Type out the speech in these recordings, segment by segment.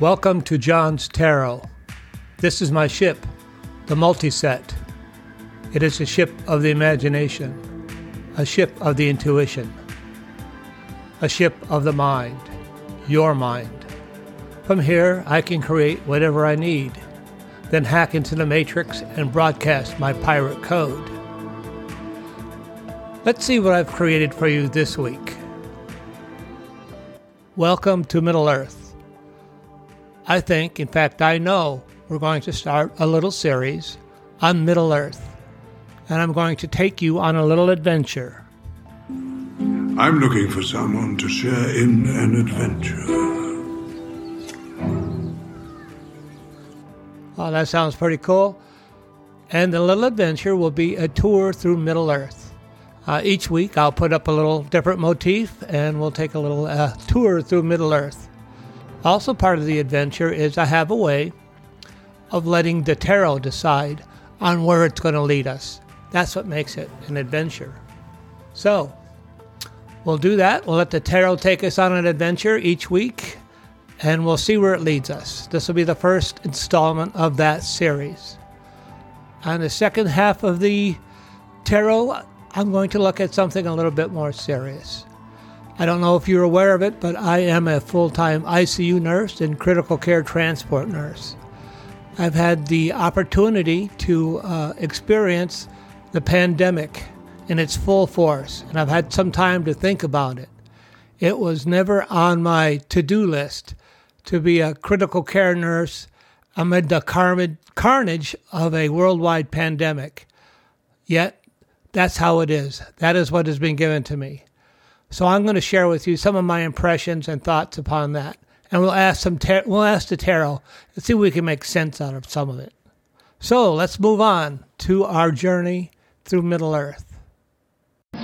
Welcome to John's Tarot. This is my ship, the Multiset. It is a ship of the imagination, a ship of the intuition, a ship of the mind, your mind. From here, I can create whatever I need, then hack into the matrix and broadcast my pirate code. Let's see what I've created for you this week. Welcome to Middle Earth. I think, in fact, I know we're going to start a little series on Middle Earth. And I'm going to take you on a little adventure. I'm looking for someone to share in an adventure. Oh, that sounds pretty cool. And the little adventure will be a tour through Middle Earth. Uh, each week, I'll put up a little different motif and we'll take a little uh, tour through Middle Earth. Also, part of the adventure is I have a way of letting the tarot decide on where it's going to lead us. That's what makes it an adventure. So, we'll do that. We'll let the tarot take us on an adventure each week and we'll see where it leads us. This will be the first installment of that series. On the second half of the tarot, I'm going to look at something a little bit more serious. I don't know if you're aware of it, but I am a full time ICU nurse and critical care transport nurse. I've had the opportunity to uh, experience the pandemic in its full force, and I've had some time to think about it. It was never on my to do list to be a critical care nurse amid the carnage of a worldwide pandemic. Yet that's how it is. That is what has been given to me. So I'm going to share with you some of my impressions and thoughts upon that, and we'll ask some tar- we'll ask the tarot and see if we can make sense out of some of it. So let's move on to our journey through Middle Earth.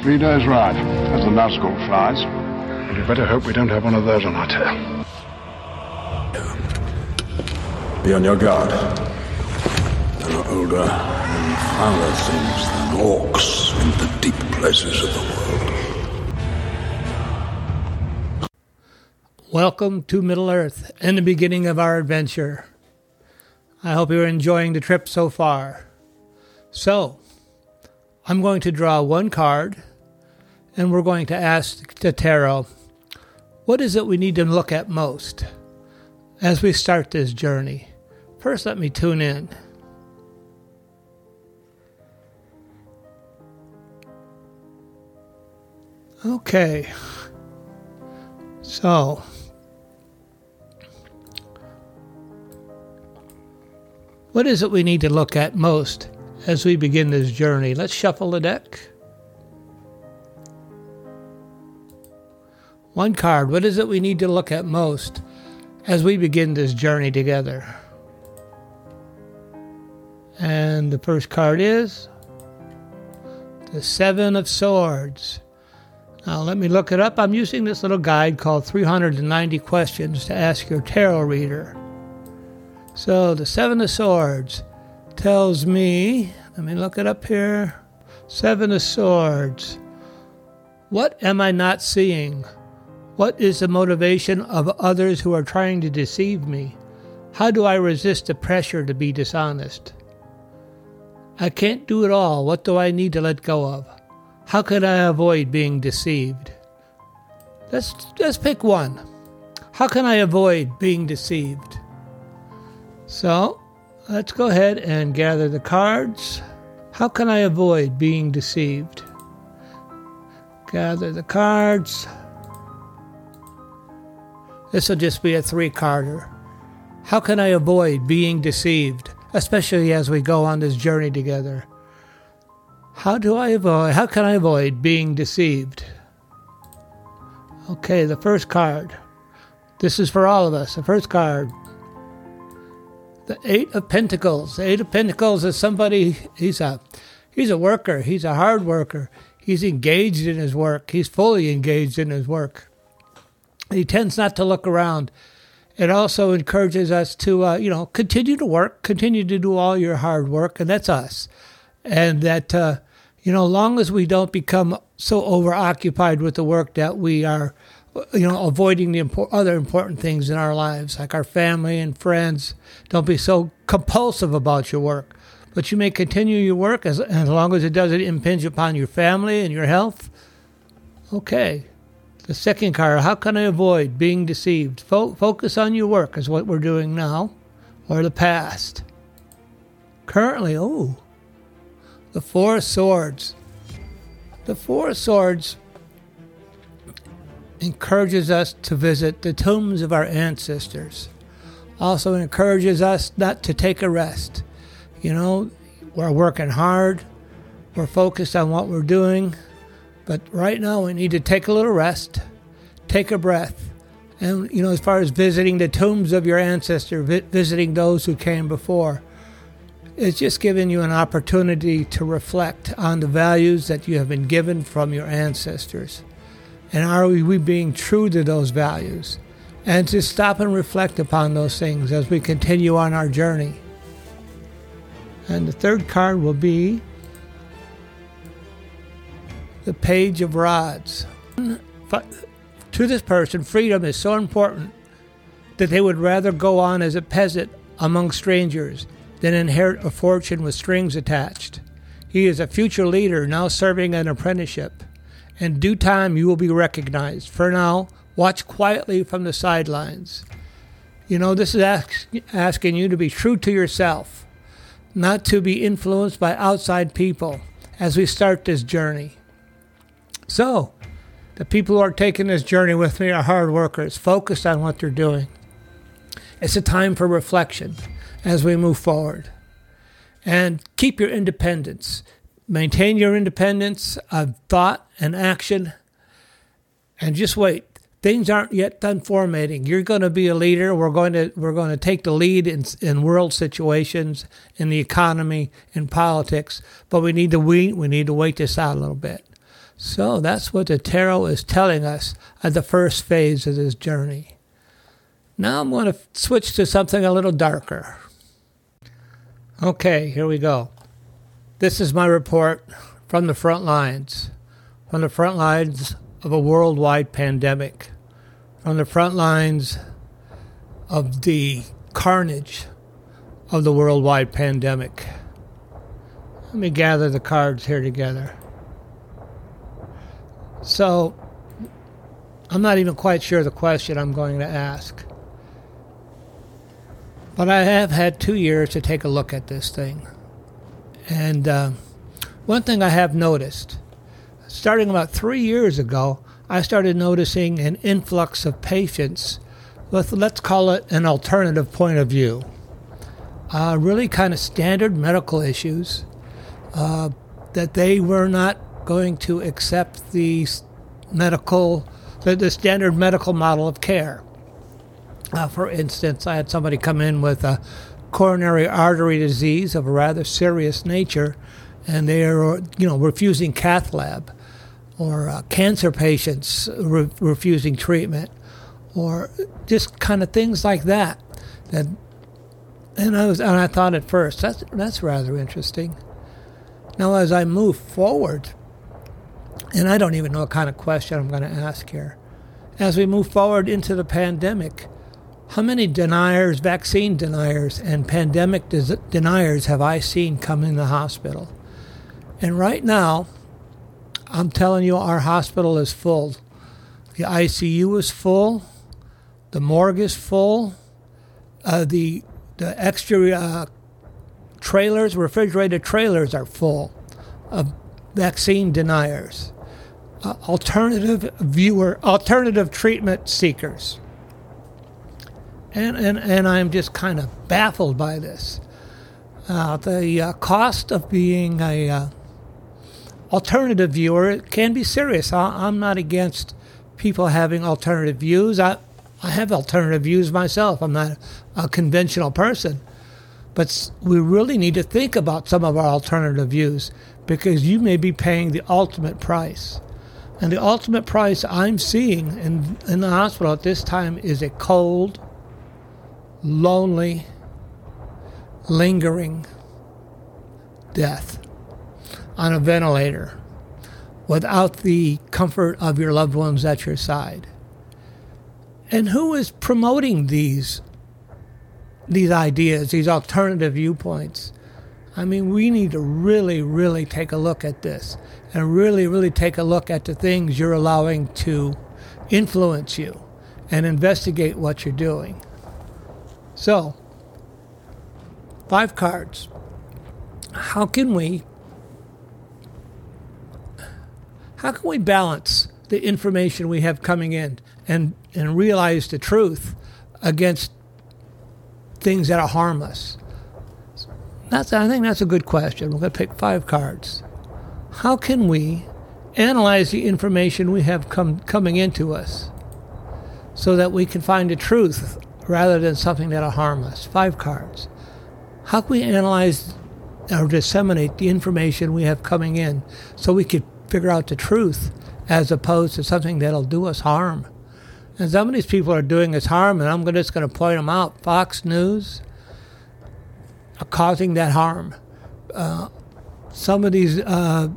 Three days' ride, as the Nazgul flies. And you better hope we don't have one of those on our tail. Be on your guard. There are older and fouler things than orcs in the deep places of the world. Welcome to Middle Earth and the beginning of our adventure. I hope you're enjoying the trip so far. So, I'm going to draw one card and we're going to ask the tarot what is it we need to look at most as we start this journey. First, let me tune in. Okay. So, What is it we need to look at most as we begin this journey? Let's shuffle the deck. One card. What is it we need to look at most as we begin this journey together? And the first card is the Seven of Swords. Now, let me look it up. I'm using this little guide called 390 Questions to Ask Your Tarot Reader. So the Seven of Swords tells me, let me look it up here. Seven of Swords. What am I not seeing? What is the motivation of others who are trying to deceive me? How do I resist the pressure to be dishonest? I can't do it all. What do I need to let go of? How can I avoid being deceived? Let's, let's pick one. How can I avoid being deceived? So let's go ahead and gather the cards. How can I avoid being deceived? Gather the cards. This will just be a three carder. How can I avoid being deceived, especially as we go on this journey together? How do I avoid, how can I avoid being deceived? Okay, the first card. This is for all of us. The first card the Eight of Pentacles. The Eight of Pentacles is somebody, he's a, he's a worker, he's a hard worker. He's engaged in his work, he's fully engaged in his work. He tends not to look around. It also encourages us to, uh, you know, continue to work, continue to do all your hard work, and that's us. And that, uh, you know, long as we don't become so overoccupied with the work that we are you know, avoiding the impor- other important things in our lives, like our family and friends. Don't be so compulsive about your work. But you may continue your work as, as long as it doesn't impinge upon your family and your health. Okay. The second card, how can I avoid being deceived? Fo- focus on your work, is what we're doing now, or the past. Currently, oh, the Four Swords. The Four Swords encourages us to visit the tombs of our ancestors. Also encourages us not to take a rest. You know, we're working hard, we're focused on what we're doing, but right now we need to take a little rest, take a breath. And, you know, as far as visiting the tombs of your ancestor, vi- visiting those who came before, it's just giving you an opportunity to reflect on the values that you have been given from your ancestors. And are we being true to those values? And to stop and reflect upon those things as we continue on our journey. And the third card will be the Page of Rods. To this person, freedom is so important that they would rather go on as a peasant among strangers than inherit a fortune with strings attached. He is a future leader now serving an apprenticeship. In due time, you will be recognized. For now, watch quietly from the sidelines. You know, this is ask, asking you to be true to yourself, not to be influenced by outside people as we start this journey. So, the people who are taking this journey with me are hard workers, focused on what they're doing. It's a time for reflection as we move forward. And keep your independence. Maintain your independence of thought and action. And just wait. Things aren't yet done formatting. You're going to be a leader. We're going to we're going to take the lead in, in world situations, in the economy, in politics. But we need to wait. We need to wait this out a little bit. So that's what the tarot is telling us at the first phase of this journey. Now I'm going to switch to something a little darker. Okay, here we go. This is my report from the front lines, from the front lines of a worldwide pandemic, from the front lines of the carnage of the worldwide pandemic. Let me gather the cards here together. So, I'm not even quite sure the question I'm going to ask. But I have had two years to take a look at this thing. And uh, one thing I have noticed, starting about three years ago, I started noticing an influx of patients with, let's call it an alternative point of view. Uh, really kind of standard medical issues uh, that they were not going to accept the medical, the, the standard medical model of care. Uh, for instance, I had somebody come in with a coronary artery disease of a rather serious nature, and they are, you know, refusing cath lab, or uh, cancer patients re- refusing treatment, or just kind of things like that. That, and I was, and I thought at first that's that's rather interesting. Now, as I move forward, and I don't even know what kind of question I'm going to ask here, as we move forward into the pandemic how many deniers, vaccine deniers, and pandemic des- deniers have I seen come in the hospital? And right now, I'm telling you, our hospital is full. The ICU is full. The morgue is full. Uh, the the extra uh, trailers, refrigerated trailers, are full of vaccine deniers, uh, alternative viewer, alternative treatment seekers and, and, and I'm just kind of baffled by this. Uh, the uh, cost of being a uh, alternative viewer it can be serious. I, am not against people having alternative views. I, I have alternative views myself. I'm not a conventional person. But we really need to think about some of our alternative views because you may be paying the ultimate price. And the ultimate price I'm seeing in, in the hospital at this time is a cold, lonely, lingering death on a ventilator without the comfort of your loved ones at your side. And who is promoting these these ideas, these alternative viewpoints? I mean, we need to really, really take a look at this and really, really take a look at the things you're allowing to influence you and investigate what you're doing. So, five cards. How can we how can we balance the information we have coming in and, and realize the truth against things that are us? That's, I think that's a good question. We're going to pick five cards. How can we analyze the information we have come, coming into us so that we can find the truth rather than something that'll harm us? Five cards. How can we analyze or disseminate the information we have coming in so we can figure out the truth as opposed to something that'll do us harm? And some of these people are doing us harm, and I'm just going to point them out. Fox News, are causing that harm. Uh, some of these, uh,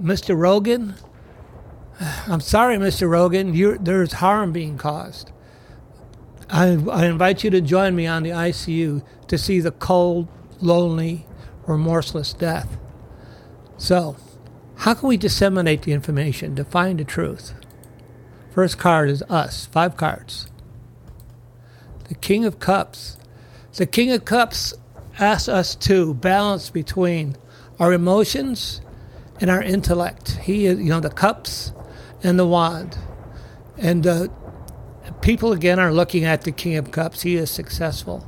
Mr. Rogan, I'm sorry, Mr. Rogan, there's harm being caused. I, I invite you to join me on the ICU to see the cold, lonely, remorseless death. So, how can we disseminate the information to find the truth? First card is us, five cards. The King of Cups. The King of Cups asks us to balance between our emotions and our intellect. He is, you know, the cups and the wand. And uh, people, again, are looking at the King of Cups. He is successful.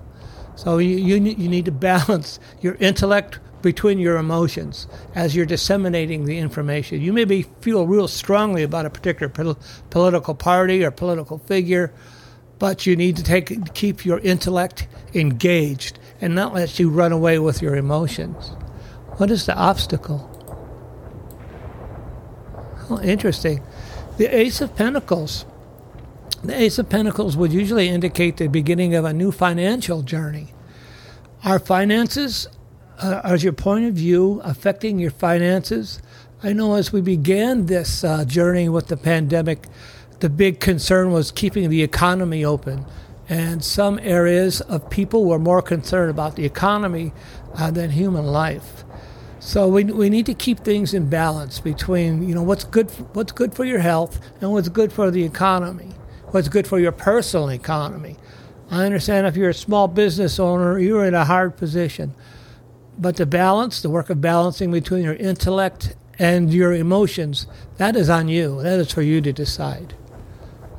So you, you, you need to balance your intellect between your emotions as you're disseminating the information. You maybe feel real strongly about a particular pol- political party or political figure, but you need to take keep your intellect engaged and not let you run away with your emotions. What is the obstacle? Oh, interesting. The Ace of Pentacles. The Ace of Pentacles would usually indicate the beginning of a new financial journey. Our finances, uh, as your point of view, affecting your finances. I know as we began this uh, journey with the pandemic, the big concern was keeping the economy open and some areas of people were more concerned about the economy uh, than human life. So we, we need to keep things in balance between you know what's good what's good for your health and what's good for the economy, what's good for your personal economy. I understand if you're a small business owner, you're in a hard position, but the balance, the work of balancing between your intellect and your emotions, that is on you. That is for you to decide.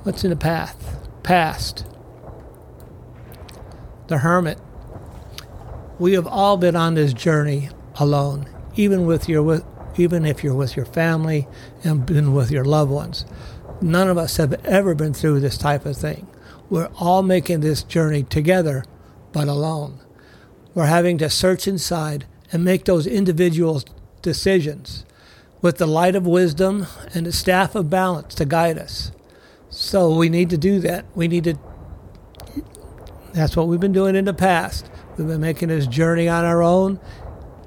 What's in the path? Past the hermit. We have all been on this journey alone, even with your with, even if you're with your family and been with your loved ones. None of us have ever been through this type of thing. We're all making this journey together, but alone. We're having to search inside and make those individual decisions with the light of wisdom and the staff of balance to guide us. So we need to do that. We need to that's what we've been doing in the past. We've been making this journey on our own,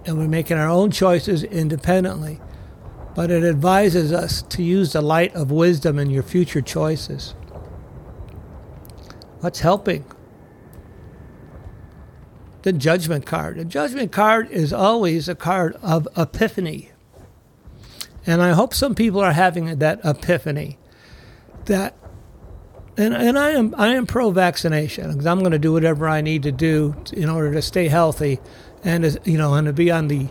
and we're making our own choices independently. But it advises us to use the light of wisdom in your future choices. What's helping? The judgment card. The judgment card is always a card of epiphany. And I hope some people are having that epiphany that and and I am I am pro vaccination because I'm going to do whatever I need to do in order to stay healthy, and you know, and to be on the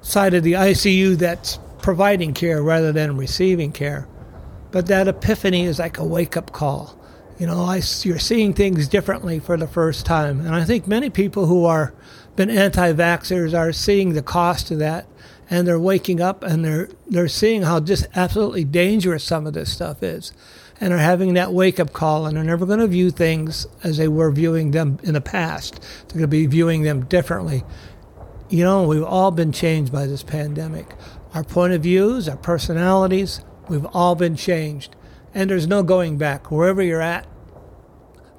side of the ICU that's providing care rather than receiving care. But that epiphany is like a wake up call. You know, I, you're seeing things differently for the first time, and I think many people who are been anti-vaxxers are seeing the cost of that, and they're waking up and they're they're seeing how just absolutely dangerous some of this stuff is and are having that wake up call and are never going to view things as they were viewing them in the past. They're going to be viewing them differently. You know, we've all been changed by this pandemic. Our point of views, our personalities, we've all been changed. And there's no going back. Wherever you're at,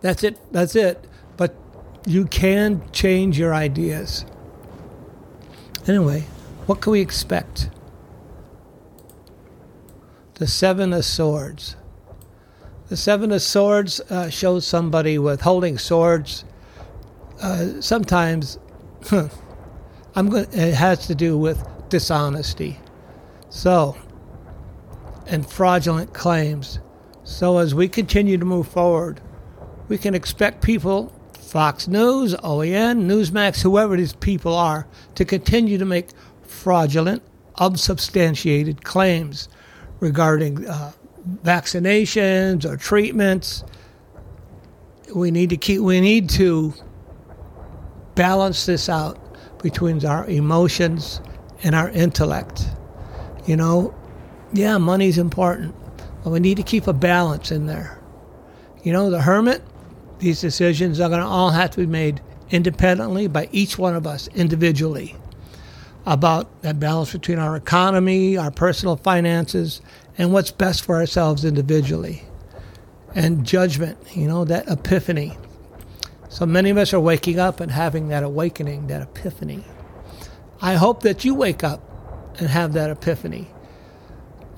that's it. That's it. But you can change your ideas. Anyway, what can we expect? The Seven of Swords. The Seven of Swords uh, shows somebody with holding swords. Uh, sometimes, I'm going. It has to do with dishonesty. So, and fraudulent claims. So, as we continue to move forward, we can expect people, Fox News, OAN, Newsmax, whoever these people are, to continue to make fraudulent, unsubstantiated claims regarding uh, vaccinations or treatments. We need to keep. We need to balance this out between our emotions and our intellect. You know, yeah, money's important, but we need to keep a balance in there. You know, the hermit, these decisions are going to all have to be made independently by each one of us individually about that balance between our economy, our personal finances, and what's best for ourselves individually. And judgment, you know, that epiphany. So many of us are waking up and having that awakening, that epiphany. I hope that you wake up and have that epiphany.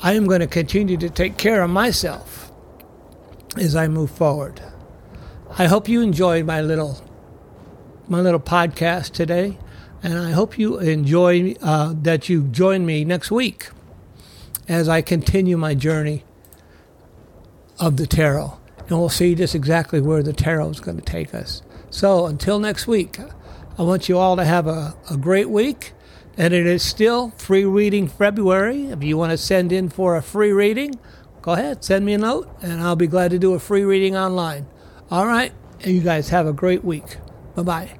I am going to continue to take care of myself as I move forward. I hope you enjoyed my little my little podcast today, and I hope you enjoy uh, that you join me next week as I continue my journey of the tarot. And we'll see just exactly where the tarot is going to take us. So until next week, I want you all to have a, a great week. And it is still free reading February. If you want to send in for a free reading, go ahead, send me a note, and I'll be glad to do a free reading online. All right, and you guys have a great week. Bye bye.